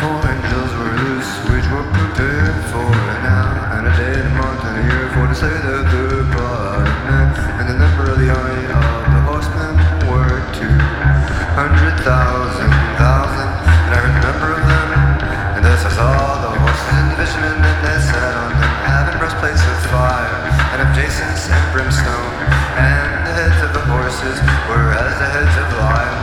horses which were prepared for an hour and a day and a month and a year for to slay the third part of men. And the number of the army of the horsemen were two hundred thousand, thousand. And I the number of them, and thus I saw the horses and the fishermen, and they sat on them, having breastplates of fire and of jacinth and brimstone. And the heads of the horses were as the heads of lions.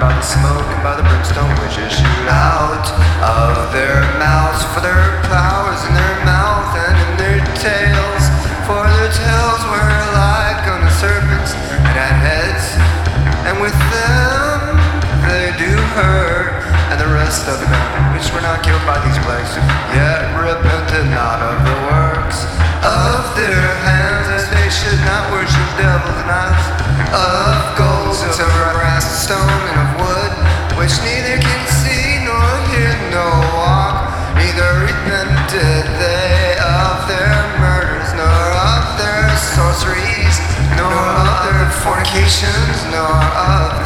By the smoke, and by the brimstone which issued out of their mouths. For their flowers in their mouth and in their tails. For their tails were like unto serpents and had heads, and with them they do hurt. And the rest of them which were not killed by these plagues, yet repented not of the works of their hands, as they should not worship devils idols of gold, silver, brass, stone, and wood, which neither can see nor hear nor walk, neither repented they of their murders, nor of their sorceries, nor of their fornications, nor of